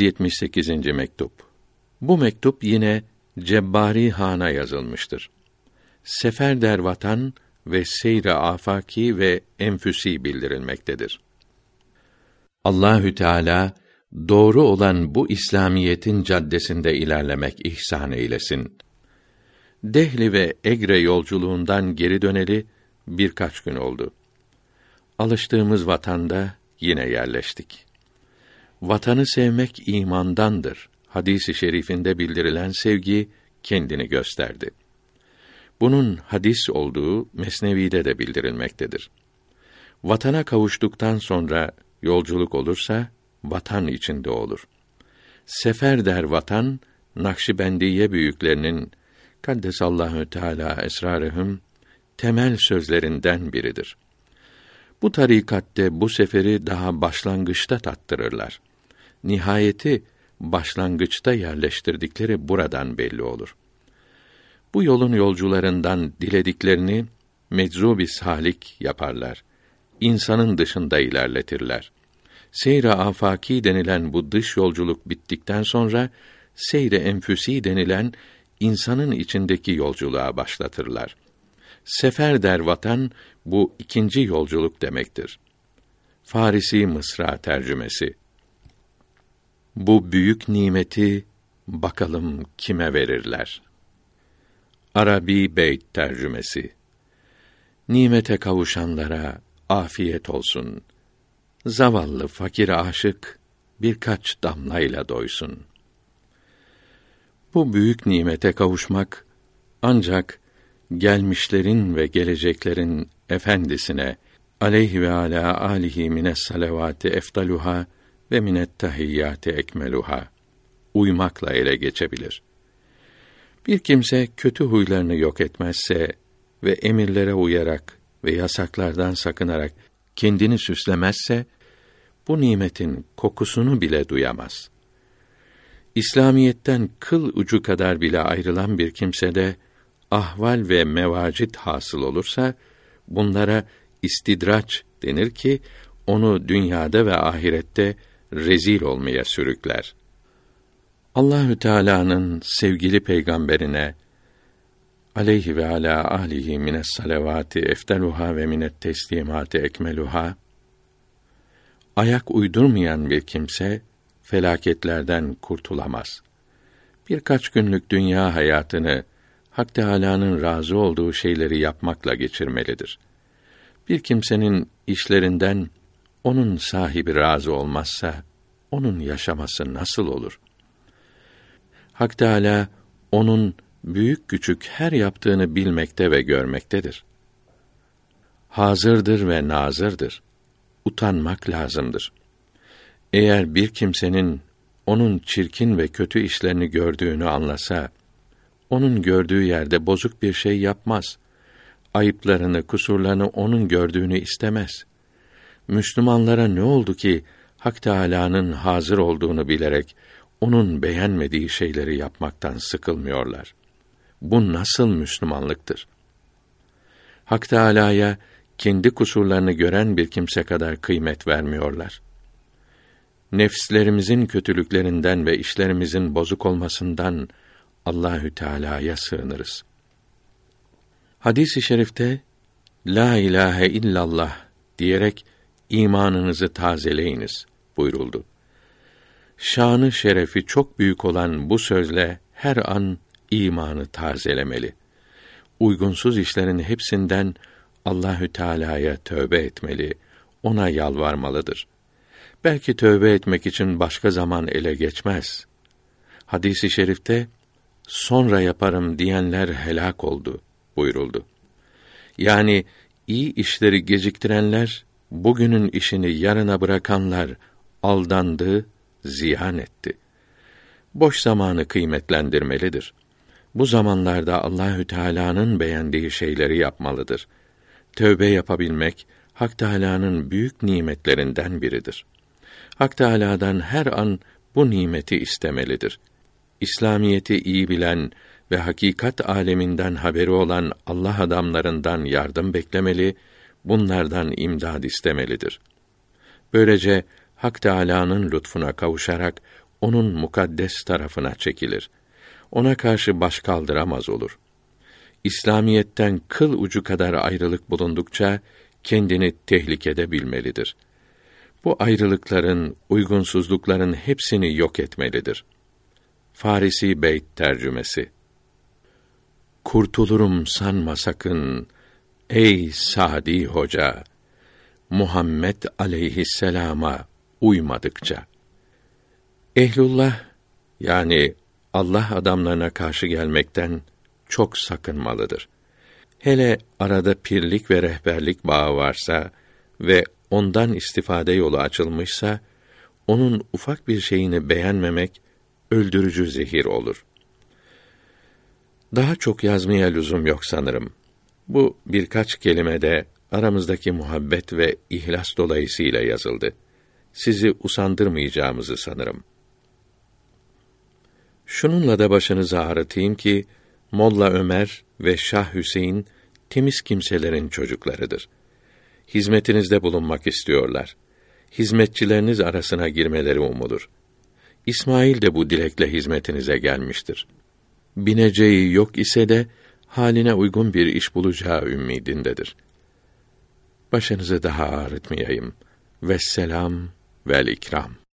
78. mektup. Bu mektup yine Cebbari Han'a yazılmıştır. Sefer der vatan ve seyre afaki ve enfüsi bildirilmektedir. Allahü Teala doğru olan bu İslamiyetin caddesinde ilerlemek ihsan eylesin. Dehli ve Egre yolculuğundan geri döneli birkaç gün oldu. Alıştığımız vatanda yine yerleştik. Vatanı sevmek imandandır. Hadisi şerifinde bildirilen sevgi kendini gösterdi. Bunun hadis olduğu Mesnevi'de de bildirilmektedir. Vatana kavuştuktan sonra yolculuk olursa vatan içinde olur. Sefer der vatan Nakşibendiye büyüklerinin Kaddesallahu Teala esrarehum temel sözlerinden biridir. Bu tarikatte bu seferi daha başlangıçta tattırırlar. Nihayeti başlangıçta yerleştirdikleri buradan belli olur. Bu yolun yolcularından dilediklerini meczubi salik yaparlar. İnsanın dışında ilerletirler. Seyre afaki denilen bu dış yolculuk bittikten sonra seyre enfüsi denilen insanın içindeki yolculuğa başlatırlar. Sefer der vatan bu ikinci yolculuk demektir. Farisi Mısra tercümesi. Bu büyük nimeti bakalım kime verirler. Arabi Beyt tercümesi. Nimete kavuşanlara afiyet olsun. Zavallı fakir aşık birkaç damlayla doysun. Bu büyük nimete kavuşmak ancak gelmişlerin ve geleceklerin efendisine aleyhi ve ala alihi mines salavati eftaluha ve minet tahiyyati ekmeluha uymakla ele geçebilir. Bir kimse kötü huylarını yok etmezse ve emirlere uyarak ve yasaklardan sakınarak kendini süslemezse bu nimetin kokusunu bile duyamaz. İslamiyetten kıl ucu kadar bile ayrılan bir kimse de ahval ve mevacit hasıl olursa bunlara istidraç denir ki onu dünyada ve ahirette rezil olmaya sürükler. Allahü Teala'nın sevgili peygamberine aleyhi ve ala alihi mines salavati efteluha ve minet teslimati ekmeluha ayak uydurmayan bir kimse felaketlerden kurtulamaz. Birkaç günlük dünya hayatını Hak Teâlâ'nın razı olduğu şeyleri yapmakla geçirmelidir. Bir kimsenin işlerinden onun sahibi razı olmazsa onun yaşaması nasıl olur? Hak Teâlâ onun büyük küçük her yaptığını bilmekte ve görmektedir. Hazırdır ve nazırdır. Utanmak lazımdır. Eğer bir kimsenin onun çirkin ve kötü işlerini gördüğünü anlasa, onun gördüğü yerde bozuk bir şey yapmaz. Ayıplarını, kusurlarını onun gördüğünü istemez. Müslümanlara ne oldu ki Hak Teâlâ'nın hazır olduğunu bilerek onun beğenmediği şeyleri yapmaktan sıkılmıyorlar. Bu nasıl Müslümanlıktır? Hak Teâlâ'ya kendi kusurlarını gören bir kimse kadar kıymet vermiyorlar. Nefslerimizin kötülüklerinden ve işlerimizin bozuk olmasından Allahü Teala'ya sığınırız. Hadis-i şerifte La ilahe illallah diyerek imanınızı tazeleyiniz buyuruldu. Şanı şerefi çok büyük olan bu sözle her an imanı tazelemeli. Uygunsuz işlerin hepsinden Allahü Teala'ya tövbe etmeli, ona yalvarmalıdır. Belki tövbe etmek için başka zaman ele geçmez. Hadisi i şerifte sonra yaparım diyenler helak oldu buyuruldu. Yani iyi işleri geciktirenler, bugünün işini yarına bırakanlar aldandı, ziyan etti. Boş zamanı kıymetlendirmelidir. Bu zamanlarda Allahü Teala'nın beğendiği şeyleri yapmalıdır. Tövbe yapabilmek Hak Teala'nın büyük nimetlerinden biridir. Hak Teala'dan her an bu nimeti istemelidir. İslamiyeti iyi bilen ve hakikat aleminden haberi olan Allah adamlarından yardım beklemeli, bunlardan imdad istemelidir. Böylece Hak Teâlâ'nın lütfuna kavuşarak onun mukaddes tarafına çekilir. Ona karşı baş kaldıramaz olur. İslamiyetten kıl ucu kadar ayrılık bulundukça kendini tehlikede bilmelidir. Bu ayrılıkların, uygunsuzlukların hepsini yok etmelidir. Farisi Beyt tercümesi Kurtulurum sanma sakın ey Sadi Hoca Muhammed aleyhisselama uymadıkça. Ehlullah yani Allah adamlarına karşı gelmekten çok sakınmalıdır. Hele arada pirlik ve rehberlik bağı varsa ve ondan istifade yolu açılmışsa, onun ufak bir şeyini beğenmemek öldürücü zehir olur. Daha çok yazmaya lüzum yok sanırım. Bu birkaç kelimede aramızdaki muhabbet ve ihlas dolayısıyla yazıldı. Sizi usandırmayacağımızı sanırım. Şununla da başınızı ağrıtayım ki Molla Ömer ve Şah Hüseyin temiz kimselerin çocuklarıdır. Hizmetinizde bulunmak istiyorlar. Hizmetçileriniz arasına girmeleri umulur. İsmail de bu dilekle hizmetinize gelmiştir. Bineceği yok ise de haline uygun bir iş bulacağı ümidindedir. Başınızı daha ağrıtmayayım. Vesselam vel ikram.